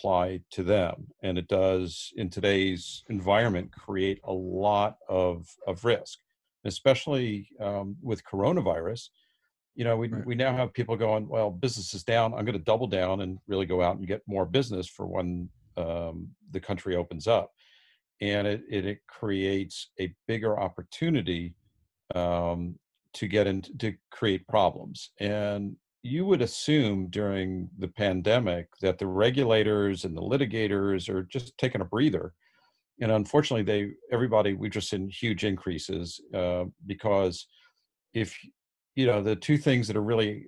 apply to them. And it does, in today's environment, create a lot of, of risk, especially um, with coronavirus. You know, we, right. we now have people going, well, business is down. I'm going to double down and really go out and get more business for when um, the country opens up. And it, it, it creates a bigger opportunity um, to get into to create problems. And you would assume during the pandemic that the regulators and the litigators are just taking a breather. And unfortunately they everybody we've just seen huge increases uh, because if you know the two things that are really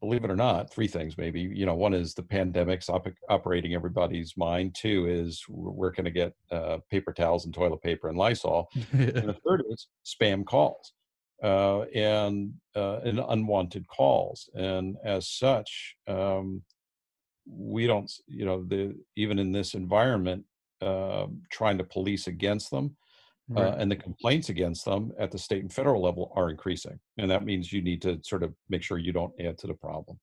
believe it or not three things maybe you know one is the pandemic's op- operating everybody's mind two is we're going to get uh, paper towels and toilet paper and lysol and the third is spam calls uh, and uh, and unwanted calls. And as such, um, we don't, you know, the even in this environment, uh, trying to police against them. Uh, right. and the complaints against them at the state and federal level are increasing. And that means you need to sort of make sure you don't add to the problem.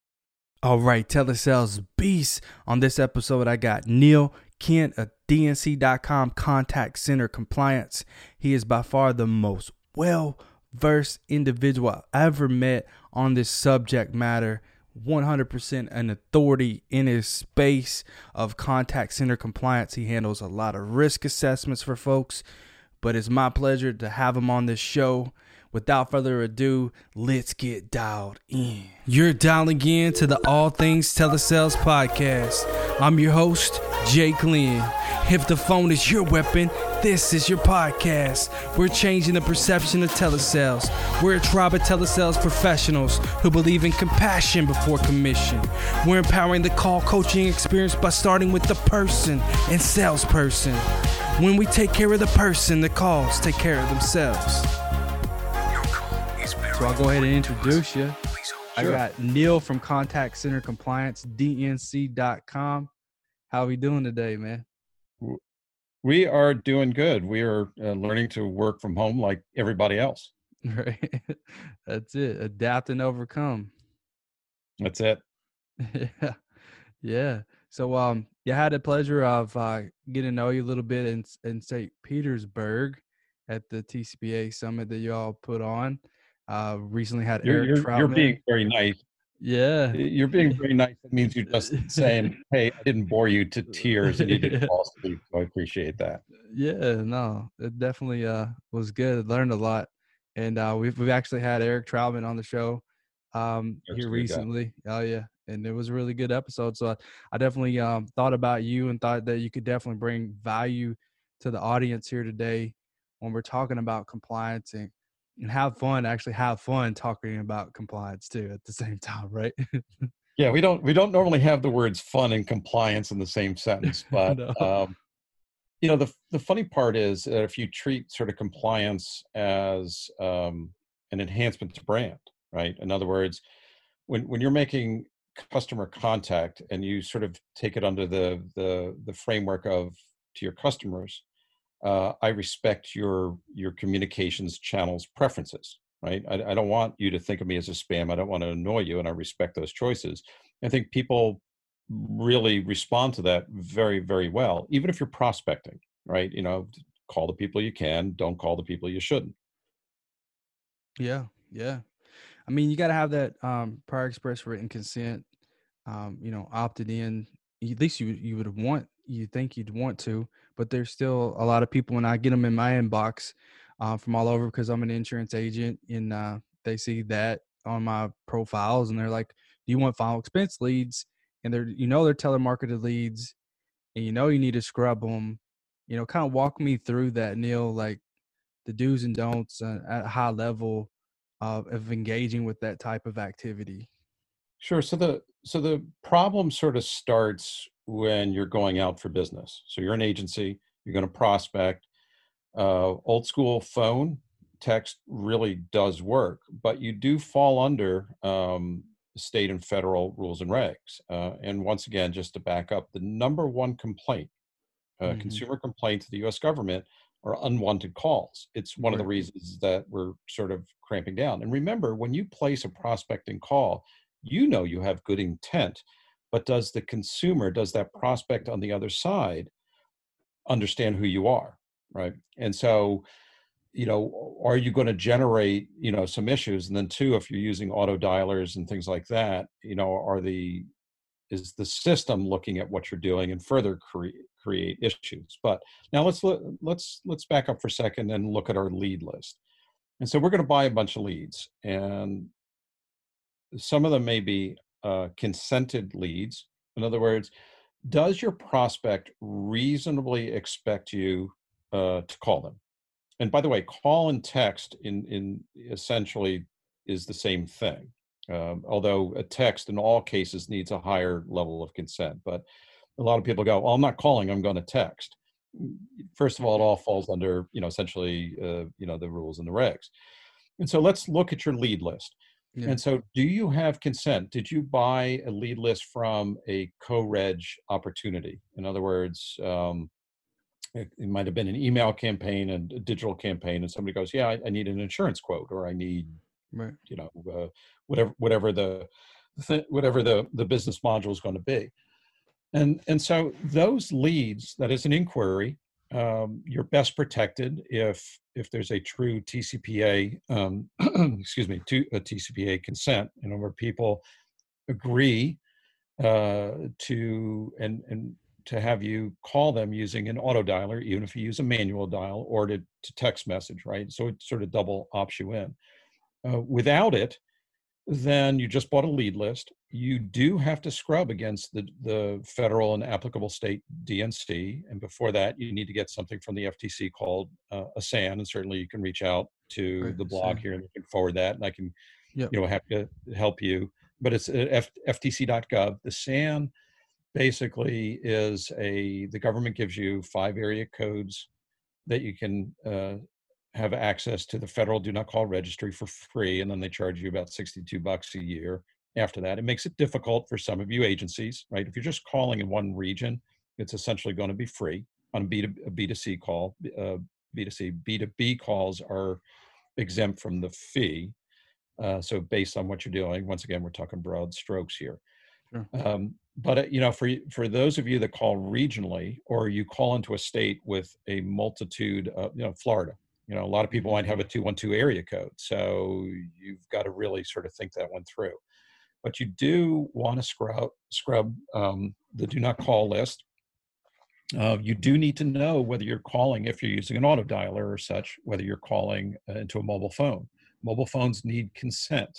All right, telesales beast. On this episode, I got Neil Kent of DNC.com Contact Center Compliance. He is by far the most well versed individual I ever met on this subject matter. 100% an authority in his space of contact center compliance. He handles a lot of risk assessments for folks, but it's my pleasure to have him on this show. Without further ado, let's get dialed in. You're dialing in to the All Things Telesales podcast. I'm your host, Jake Lynn. If the phone is your weapon, this is your podcast. We're changing the perception of telesales. We're a tribe of telesales professionals who believe in compassion before commission. We're empowering the call coaching experience by starting with the person and salesperson. When we take care of the person, the calls take care of themselves. So I'll go ahead and introduce you. I got Neil from Contact Center Compliance, DNC.com. How are we doing today, man? We are doing good. We are uh, learning to work from home like everybody else. Right. That's it. Adapt and overcome. That's it. yeah. Yeah. So um you had the pleasure of uh getting to know you a little bit in in St. Petersburg at the TCPA summit that y'all put on. Uh recently had you're, Eric you're, You're being very nice. Yeah. You're being very nice. It means you're just saying, hey, I didn't bore you to tears and you didn't fall asleep. So I appreciate that. Yeah, no, it definitely uh, was good. Learned a lot. And uh, we've, we've actually had Eric Troutman on the show um, here recently. Guy. Oh, yeah. And it was a really good episode. So I, I definitely um, thought about you and thought that you could definitely bring value to the audience here today when we're talking about compliance and and have fun actually have fun talking about compliance too at the same time right yeah we don't we don't normally have the words fun and compliance in the same sentence but no. um, you know the the funny part is that if you treat sort of compliance as um, an enhancement to brand right in other words when when you're making customer contact and you sort of take it under the the the framework of to your customers uh, I respect your your communications channels preferences. Right. I, I don't want you to think of me as a spam. I don't want to annoy you, and I respect those choices. I think people really respond to that very very well, even if you're prospecting. Right. You know, call the people you can. Don't call the people you shouldn't. Yeah. Yeah. I mean, you got to have that um, prior express written consent. Um, you know, opted in. At least you you would want you think you'd want to but there's still a lot of people when I get them in my inbox uh, from all over because I'm an insurance agent and uh, they see that on my profiles and they're like, "Do you want final expense leads?" And they're you know they're telemarketed leads, and you know you need to scrub them. You know, kind of walk me through that, Neil, like the do's and don'ts uh, at a high level of, of engaging with that type of activity. Sure. So the so the problem sort of starts when you're going out for business. So you're an agency, you're going to prospect. Uh, old school phone text really does work, but you do fall under um, state and federal rules and regs. Uh, and once again, just to back up, the number one complaint, uh, mm-hmm. consumer complaint to the US government are unwanted calls. It's one right. of the reasons that we're sort of cramping down. And remember, when you place a prospecting call, you know you have good intent but does the consumer, does that prospect on the other side understand who you are, right? And so, you know, are you going to generate, you know, some issues? And then two, if you're using auto dialers and things like that, you know, are the is the system looking at what you're doing and further create create issues. But now let's let's let's back up for a second and look at our lead list. And so we're going to buy a bunch of leads, and some of them may be uh, consented leads. In other words, does your prospect reasonably expect you uh, to call them? And by the way, call and text in in essentially is the same thing. Um, although a text in all cases needs a higher level of consent, but a lot of people go, "Well, I'm not calling; I'm going to text." First of all, it all falls under you know essentially uh, you know the rules and the regs. And so let's look at your lead list. Yeah. And so, do you have consent? Did you buy a lead list from a co-reg opportunity? In other words, um, it, it, might have been an email campaign and a digital campaign, and somebody goes, "Yeah, I, I need an insurance quote, or I need, right. you know, uh, whatever whatever the whatever the the business module is going to be." And and so those leads, that is an inquiry, um, you're best protected if if there's a true TCPA, um, excuse me, to a TCPA consent, you know, where people agree uh, to and and to have you call them using an auto dialer, even if you use a manual dial, or to, to text message, right? So it sort of double opts you in. Uh, without it, then you just bought a lead list. You do have to scrub against the, the federal and applicable state DNC. And before that, you need to get something from the FTC called uh, a SAN. And certainly you can reach out to right, the blog SAN. here and you can forward that. And I can, yep. you know, have to help you. But it's F- ftc.gov. The SAN basically is a, the government gives you five area codes that you can uh, have access to the federal do not call registry for free and then they charge you about 62 bucks a year after that. It makes it difficult for some of you agencies right? If you're just calling in one region it's essentially going to be free on a, B to, a b2c call uh, b2c b2b calls are exempt from the fee uh, so based on what you're doing once again we're talking broad strokes here. Sure. um, but uh, you know for for those of you that call regionally or you call into a state with a multitude of you know florida you know a lot of people might have a 212 area code so you've got to really sort of think that one through. But you do want to scrub scrub um, the do not call list. Uh, you do need to know whether you're calling if you're using an auto dialer or such whether you're calling uh, into a mobile phone. Mobile phones need consent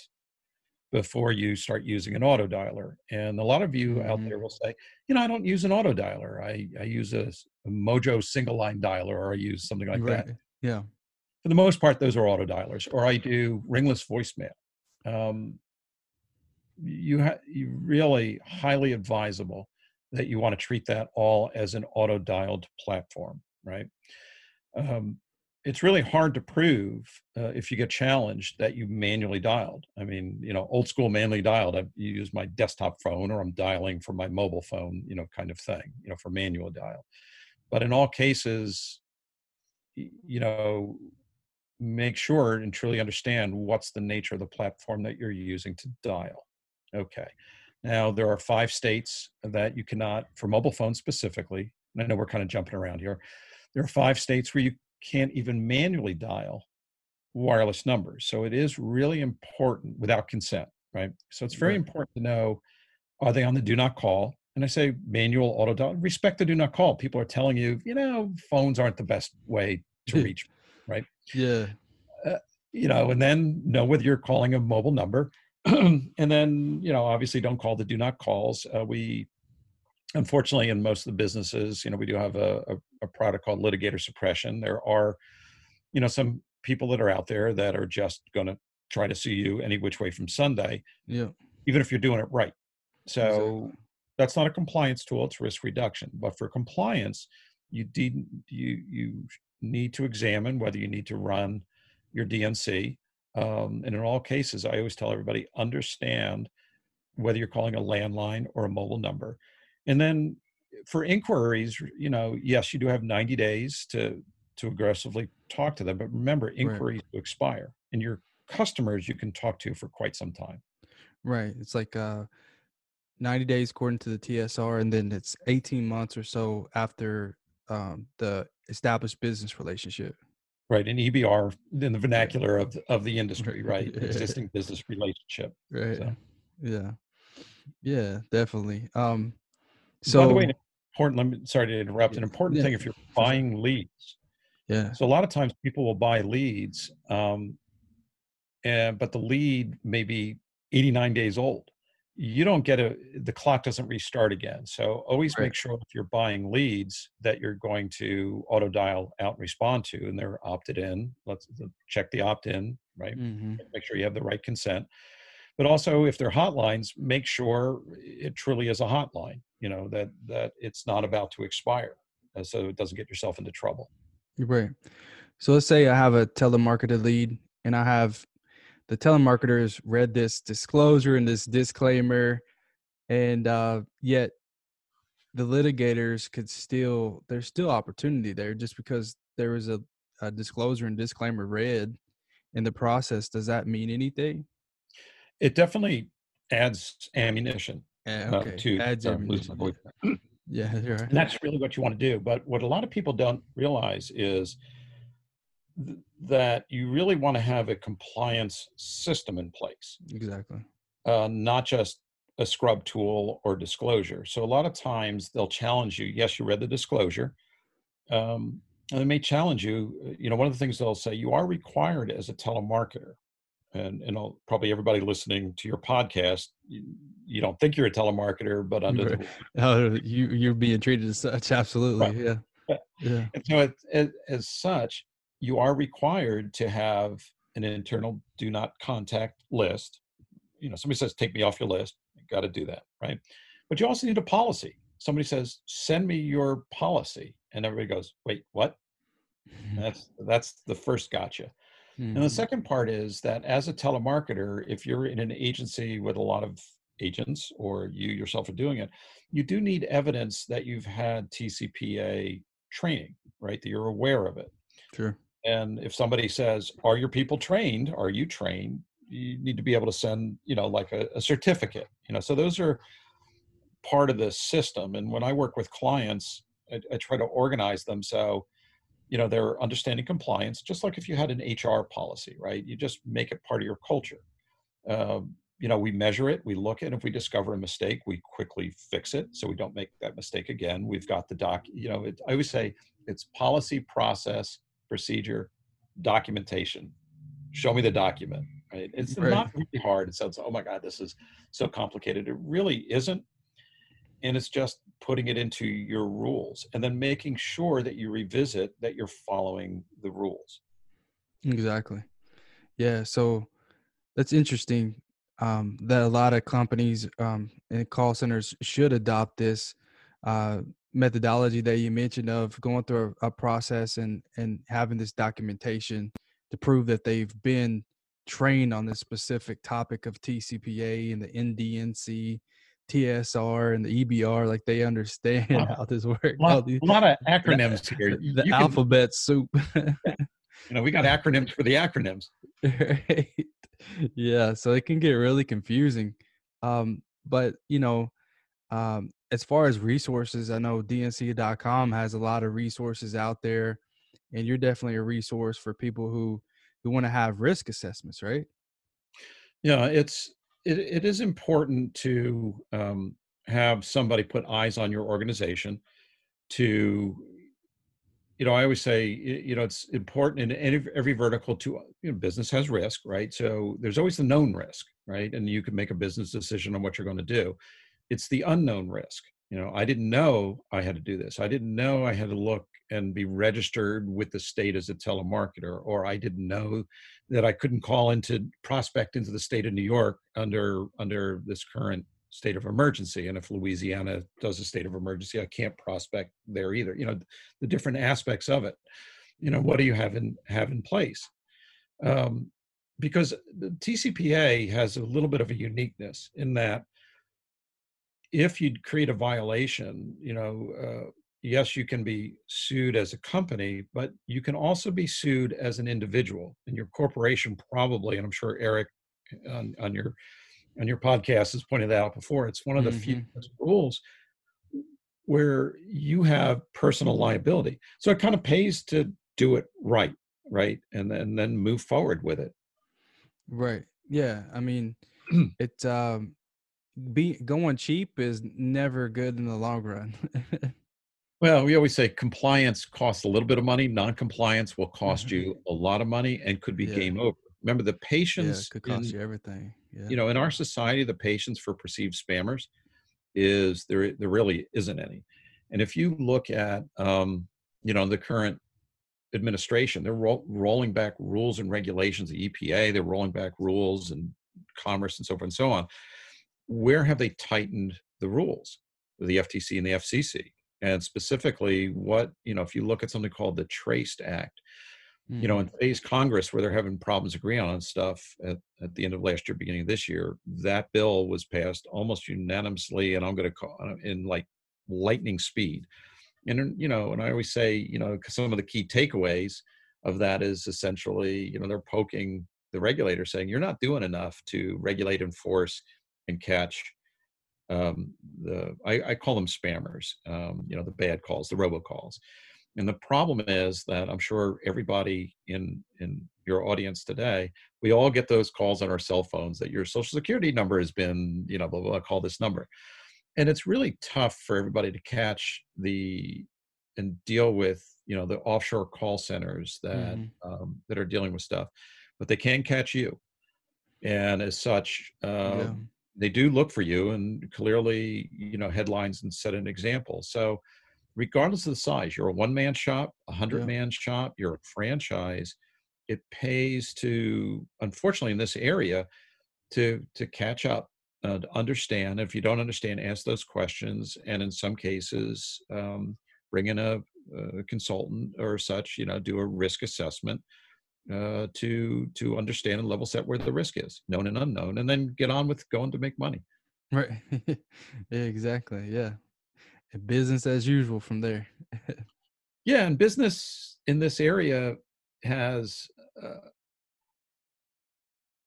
before you start using an auto dialer and a lot of you out there mm-hmm. will say you know i don't use an auto dialer. I, I use a, a mojo single line dialer or i use something like right. that yeah for the most part, those are auto dialers, or I do ringless voicemail. Um, you, ha- you really highly advisable that you want to treat that all as an auto dialed platform, right? Um, it's really hard to prove uh, if you get challenged that you manually dialed. I mean, you know, old school manually dialed. I use my desktop phone or I'm dialing from my mobile phone, you know, kind of thing, you know, for manual dial. But in all cases, you know, make sure and truly understand what's the nature of the platform that you're using to dial. Okay. Now, there are five states that you cannot, for mobile phones specifically, and I know we're kind of jumping around here. There are five states where you can't even manually dial wireless numbers. So it is really important without consent, right? So it's very right. important to know are they on the do not call? And I say manual auto dial, respect the do not call. People are telling you, you know, phones aren't the best way to reach right? Yeah. Uh, you know, and then know whether you're calling a mobile number. and then, you know, obviously don't call the do not calls. Uh, we, unfortunately, in most of the businesses, you know, we do have a, a, a product called litigator suppression. There are, you know, some people that are out there that are just going to try to sue you any which way from Sunday. Yeah. Even if you're doing it right. So exactly. that's not a compliance tool, it's risk reduction. But for compliance, you did you you need to examine whether you need to run your DNC. Um, and in all cases, I always tell everybody understand whether you're calling a landline or a mobile number. And then for inquiries, you know, yes, you do have 90 days to to aggressively talk to them, but remember, inquiries right. expire, and your customers you can talk to for quite some time. Right. It's like uh, 90 days according to the TSR, and then it's 18 months or so after um, the established business relationship. Right, an EBR in the vernacular of of the industry, right? Existing business relationship. Right. So. Yeah. Yeah, definitely. Um, so by the way, important. Let me sorry to interrupt. An important yeah. thing if you're buying leads. Yeah. So a lot of times people will buy leads, um, and but the lead may be 89 days old you don't get a the clock doesn't restart again. So always right. make sure if you're buying leads that you're going to auto dial out and respond to and they're opted in. Let's check the opt-in right? Mm-hmm. make sure you have the right consent. But also if they're hotlines make sure it truly is a hotline you know that that it's not about to expire uh, so it doesn't get yourself into trouble. Right. So let's say i have a telemarketed lead and i have the telemarketers read this disclosure and this disclaimer, and uh, yet the litigators could still there's still opportunity there just because there was a, a disclosure and disclaimer read in the process. Does that mean anything? It definitely adds ammunition yeah, okay. uh, to adds uh, ammunition. Yeah, right. And that's really what you want to do. But what a lot of people don't realize is that you really want to have a compliance system in place. Exactly. Uh, not just a scrub tool or disclosure. So a lot of times they'll challenge you. Yes, you read the disclosure. Um, and they may challenge you. Uh, you know, one of the things they'll say, you are required as a telemarketer. And, and I'll, probably everybody listening to your podcast, you, you, don't think you're a telemarketer, but under right. the oh, you you're being treated as such. Absolutely, right. yeah, yeah. And so, it, it, as such, you are required to have an internal do not contact list. You know, somebody says, take me off your list. You got to do that, right? But you also need a policy. Somebody says, send me your policy. And everybody goes, wait, what? that's that's the first gotcha. Mm-hmm. And the hmm. second part is that as a telemarketer, if you're in an agency with a lot of agents or you yourself are doing it, you do need evidence that you've had TCPA training, right? That you're aware of it. Sure. And if somebody says, "Are your people trained? Are you trained?" You need to be able to send, you know, like a, a certificate. You know, so those are part of the system. And when I work with clients, I, I try to organize them so you know they're understanding compliance just like if you had an hr policy right you just make it part of your culture um, you know we measure it we look at it if we discover a mistake we quickly fix it so we don't make that mistake again we've got the doc you know it, i always say it's policy process procedure, documentation. Show me the document. Right? It's right. not really hard. It sounds, oh my God, this is so complicated. It really isn't. And it's just putting it into your rules and then making sure that you revisit that you're following the rules. Exactly. Yeah. So that's interesting um, that a lot of companies um, and call centers should adopt this. Uh, methodology that you mentioned of going through a, a, process and and having this documentation to prove that they've been trained on this specific topic of TCPA and the NDNC, TSR and the EBR, like they understand how this works. A lot, a lot of acronyms here. The you alphabet can, soup. you know, we got acronyms for the acronyms. Right. Yeah, so it can get really confusing. Um, but you know, um, as far as resources, I know DNC.com has a lot of resources out there, and you're definitely a resource for people who who want to have risk assessments, right? Yeah, it's it, it is important to um, have somebody put eyes on your organization. To you know, I always say you know it's important in every, every vertical to you know business has risk, right? So there's always the known risk, right? And you can make a business decision on what you're going to do it's the unknown risk you know i didn't know i had to do this i didn't know i had to look and be registered with the state as a telemarketer or i didn't know that i couldn't call into prospect into the state of new york under under this current state of emergency and if louisiana does a state of emergency i can't prospect there either you know the different aspects of it you know what do you have in have in place? Um, because the tcpa has a little bit of a uniqueness in that if you create a violation, you know, uh, yes, you can be sued as a company, but you can also be sued as an individual. And your corporation probably, and I'm sure Eric on, on your on your podcast has pointed that out before. It's one of the mm-hmm. few rules where you have personal liability. So it kind of pays to do it right, right, and then then move forward with it. Right. Yeah. I mean, it's um, be going cheap is never good in the long run. well, we always say compliance costs a little bit of money. Non-compliance will cost you a lot of money and could be yeah. game over. Remember, the patience yeah, could cost in, you everything. Yeah. You know, in our society, the patience for perceived spammers is there. There really isn't any. And if you look at, um, you know, the current administration, they're ro- rolling back rules and regulations. The EPA, they're rolling back rules and commerce and so forth and so on. Where have they tightened the rules? The FTC and the FCC, and specifically, what you know, if you look at something called the Traced Act, mm. you know, in today's Congress, where they're having problems agreeing on stuff at, at the end of last year, beginning of this year, that bill was passed almost unanimously, and I'm going to call in like lightning speed. And you know, and I always say, you know, some of the key takeaways of that is essentially, you know, they're poking the regulator saying you're not doing enough to regulate, and enforce, and catch um, the I, I, call them spammers, um, you know, the bad calls, the robocalls. And the problem is that I'm sure everybody in in your audience today, we all get those calls on our cell phones that your social security number has been, you know, blah, blah, blah call this number. And it's really tough for everybody to catch the and deal with, you know, the offshore call centers that mm-hmm. um, that are dealing with stuff but they can catch you. And as such, yeah. They do look for you and clearly, you know, headlines and set an example. So, regardless of the size, you're a one man shop, a hundred man shop, you're a franchise. It pays to, unfortunately, in this area, to to catch up, uh, to understand. If you don't understand, ask those questions, and in some cases, um, bring in a, a consultant or such. You know, do a risk assessment uh, to to understand and level set where the risk is, known and unknown, and then get on with going to make money. Right. exactly. Yeah. business as usual from there. yeah, and business in this area has uh,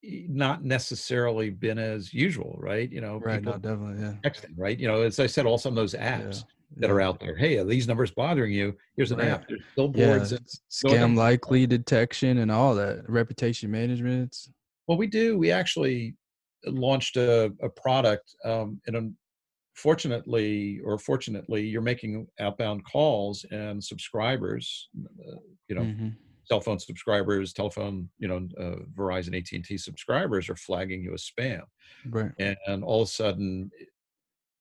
not necessarily been as usual, right? You know, right? People no, definitely, yeah. Texting, right? You know, as I said, all some of those apps. Yeah that are out there. Hey, are these numbers bothering you? Here's an right. app. There's billboards. Yeah. Scam likely detection and all that. Reputation management. Well, we do. We actually launched a, a product, um, and unfortunately, or fortunately, you're making outbound calls and subscribers. Uh, you know. Mm-hmm. Cell phone subscribers, telephone, you know, uh, Verizon, AT and T subscribers are flagging you as spam, right? And all of a sudden,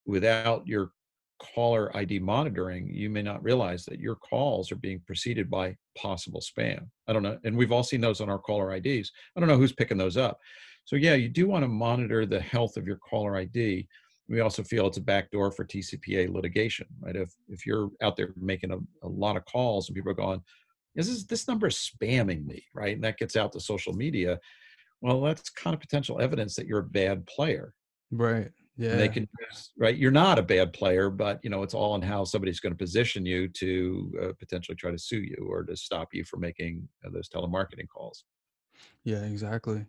without your caller ID monitoring, you may not realize that your calls are being preceded by possible spam. I don't know. And we've all seen those on our caller IDs. I don't know who's picking those up. So, yeah, you do want to monitor the health of your caller ID. We also feel it's a backdoor for TCPA litigation, right? If, if you're out there making a, a lot of calls and people are going, this is this, number is spamming me, right? And that gets out to social media. Well, that's kind of potential evidence that you're a bad player. Right. Yeah. And they can right. You're not a bad player, but you know it's all in how somebody's going to position you to uh, potentially try to sue you or to stop you from making uh, those telemarketing calls. Yeah, exactly.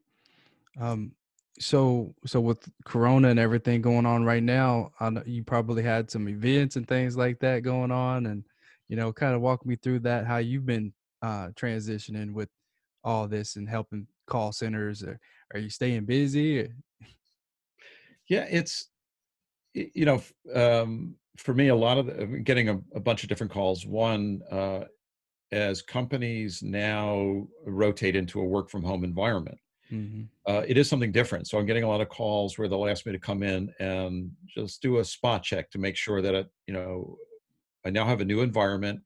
Um, so so with Corona and everything going on right now, I know you probably had some events and things like that going on, and you know, kind of walk me through that how you've been uh, transitioning with all this and helping call centers. Or are you staying busy? Yeah, it's you know um, for me a lot of the, getting a, a, bunch of different calls. One uh, as companies now rotate into a work from home environment. Mm-hmm. Uh, it is something different. So I'm getting a lot of calls where they'll ask me to come in and just do a spot check to make sure that it, you know, I now have a new environment.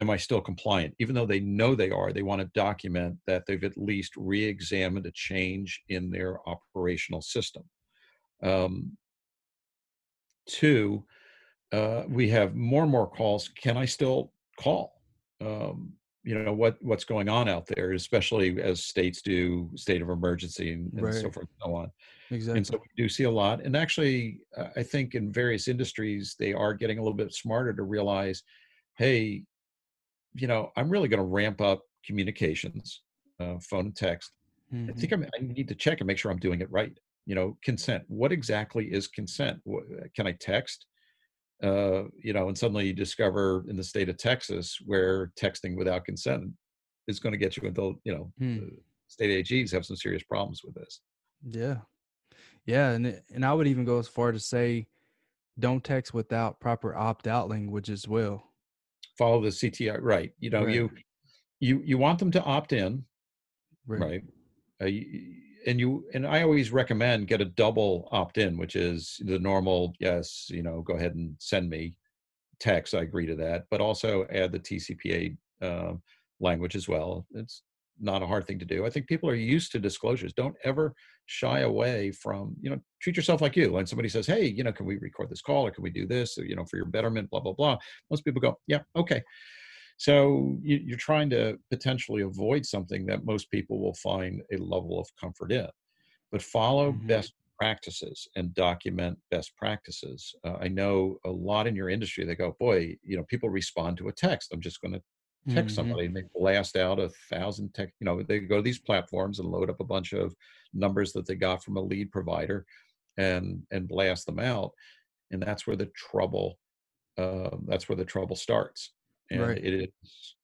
Am I still compliant? Even though they know they are, they want to document that they've at least re-examined a change in their operational system. Um, two, uh, we have more and more calls. Can I still call? Um, you know what what's going on out there, especially as states do state of emergency and, and right. so forth and so on. Exactly. And so we do see a lot. And actually, uh, I think in various industries they are getting a little bit smarter to realize, hey, you know, I'm really going to ramp up communications, uh, phone and text. Mm-hmm. I think I'm, I need to check and make sure I'm doing it right you know consent. What exactly is consent? Can i text? Uh, you know and suddenly you discover in the state of texas where texting without consent is going to get you into you know hmm. state ags have some serious problems with this. Yeah. Yeah and and i would even go as far to say don't text without proper opt-out language as well. Follow the cti right you know right. you you you want them to opt in right, right? Uh, you, and you and I always recommend get a double opt-in, which is the normal yes, you know, go ahead and send me text. I agree to that, but also add the TCPA uh, language as well. It's not a hard thing to do. I think people are used to disclosures. Don't ever shy away from, you know, treat yourself like you. When somebody says, hey, you know, can we record this call or can we do this, you know, for your betterment, blah, blah, blah. Most people go, yeah, okay. So you, are trying to potentially avoid something that most people will find a level of comfort in. But follow mm-hmm. best practices and document best practices. Uh, I know a lot in your industry, they go, boy, you know, people respond to a text. I'm just going to text mm-hmm. somebody and they blast out a thousand text. You know, they go to these platforms and load up a bunch of numbers that they got from a lead provider and and blast them out. And that's where the trouble uh, that's where the trouble starts and right. it is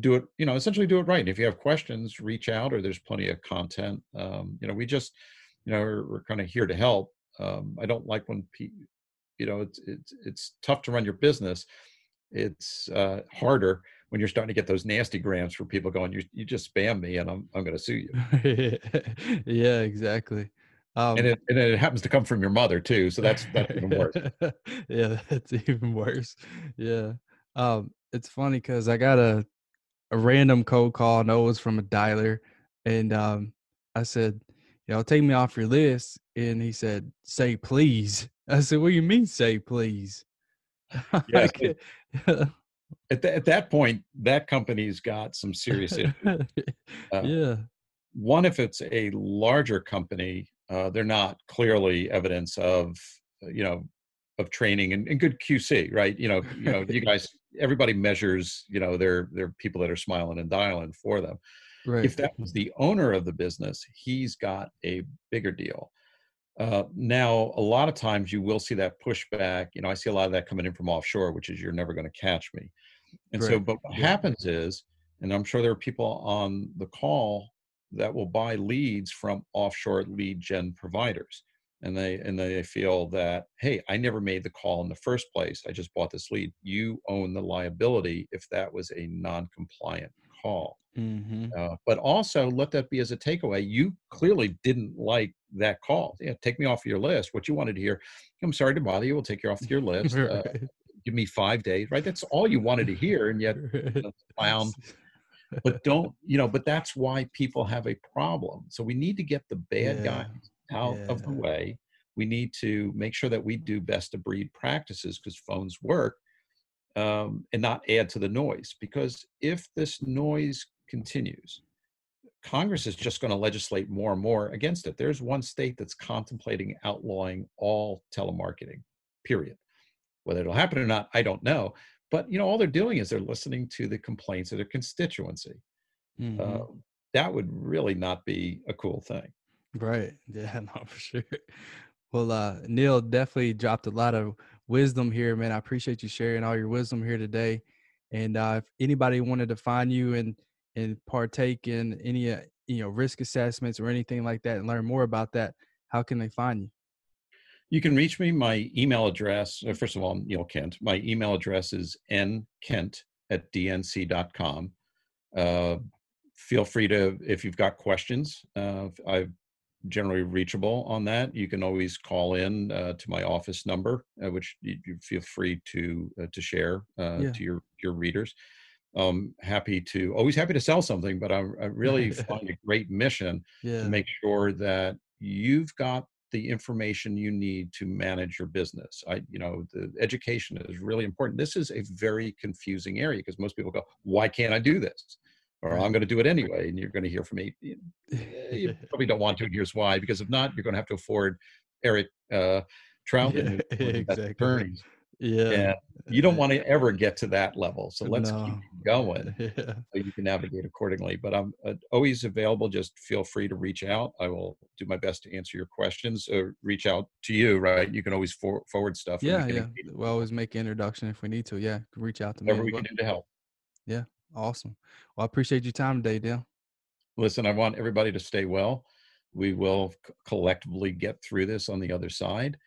do it you know essentially do it right if you have questions reach out or there's plenty of content um, you know we just you know we're, we're kind of here to help um, i don't like when people you know it's it's it's tough to run your business it's uh, harder when you're starting to get those nasty grams for people going you you just spam me and i'm i'm going to sue you. Yeah exactly um, and, it, and it happens to come from your mother too so that's that's even worse. Yeah that's even worse yeah um, it's funny because I got a a random cold call. I know it was from a dialer, and um, I said, "You know, take me off your list." And he said, "Say please." I said, "What do you mean, say please?" Yes. at, the, at that point, that company's got some serious issues. Uh, yeah. One, if it's a larger company, uh, they're not clearly evidence of, uh, you know, of training and, and good QC, right? You know, you know, you guys everybody measures you know their their people that are smiling and dialing for them right. if that was the owner of the business he's got a bigger deal uh, now a lot of times you will see that pushback you know i see a lot of that coming in from offshore which is you're never going to catch me and right. so but what yeah. happens is and i'm sure there are people on the call that will buy leads from offshore lead gen providers and they and they feel that hey i never made the call in the first place i just bought this lead. You own the liability if that was a non-compliant call. Mm-hmm. uh, but also let that be as a takeaway you clearly didn't like that call. Yeah take me off your list. What you wanted to hear i'm sorry to bother you we'll take you off your list uh, give me five days right? That's all you wanted to hear and yet you know, clown but don't you know but that's why people have a problem. So we need to get the bad yeah. guys out yeah. of the way. We need to make sure that we do best of breed practices because phones work um, and not add to the noise. Because if this noise continues, Congress is just going to legislate more and more against it. There's one state that's contemplating outlawing all telemarketing, period. Whether it'll happen or not, I don't know. But you know, all they're doing is they're listening to the complaints of their constituency. Mm-hmm. Uh, that would really not be a cool thing. Right. Yeah, no, for sure. Well, uh, Neil definitely dropped a lot of wisdom here, man. I appreciate you sharing all your wisdom here today. And uh, if anybody wanted to find you and and partake in any uh, you know risk assessments or anything like that and learn more about that, how can they find you? You can reach me. My email address, uh, first of all, Neil Kent. My email address is nkent at dnc.com. Uh, feel free to, if you've got questions, uh, I've generally reachable on that. You can always call in uh, to my office number, uh, which you, you, feel free to uh, to share uh, yeah. to your your readers. Um, happy to always happy to sell something, but I, I really find a great mission yeah. to make sure that you've got the information you need to manage your business. I, you know, the education is really important. This is a very confusing area because most people go, "Why can't I do this?" Or I'm going to do it anyway, and you're going to hear from me. You probably don't want to, and here's why: because if not, you're going to have to afford Eric uh, Troutman yeah, exactly. attorneys. Yeah, and you don't want to ever get to that level. So let's no. keep going. yeah. So you can navigate accordingly. But I'm uh, always available. Just feel free to reach out. I will do my best to answer your questions or reach out to you. Right? You can always for, forward stuff. Yeah, yeah. We'll always make introduction if we need to. Yeah, reach out to Whatever me. Whatever we can do to help. Yeah, awesome. Well, I appreciate your time today, Dale. Listen, I want everybody to stay well. We will collectively get through this on the other side,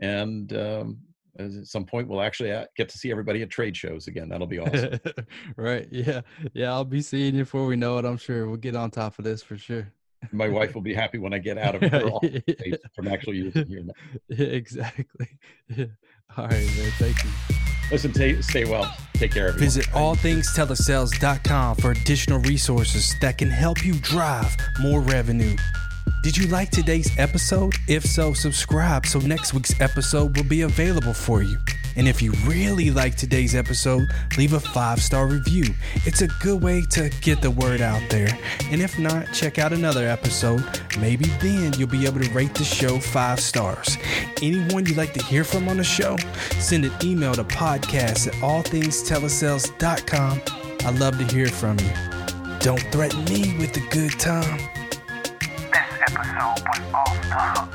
and um, at some point we'll actually uh, get to see everybody at trade shows again. That'll be awesome. right. Yeah. Yeah. I'll be seeing you before we know it. I'm sure we'll get on top of this for sure. My wife will be happy when I get out of her yeah. from actually using here. Yeah, exactly. Yeah. All right, man. Thank you. Listen, stay well. Take care. Everyone. Visit allthingstelesales.com for additional resources that can help you drive more revenue. Did you like today's episode? If so, subscribe so next week's episode will be available for you. And if you really like today's episode, leave a five star review. It's a good way to get the word out there. And if not, check out another episode. Maybe then you'll be able to rate the show five stars. Anyone you'd like to hear from on the show, send an email to podcast at allthingstelesales.com. I'd love to hear from you. Don't threaten me with a good time. Carl.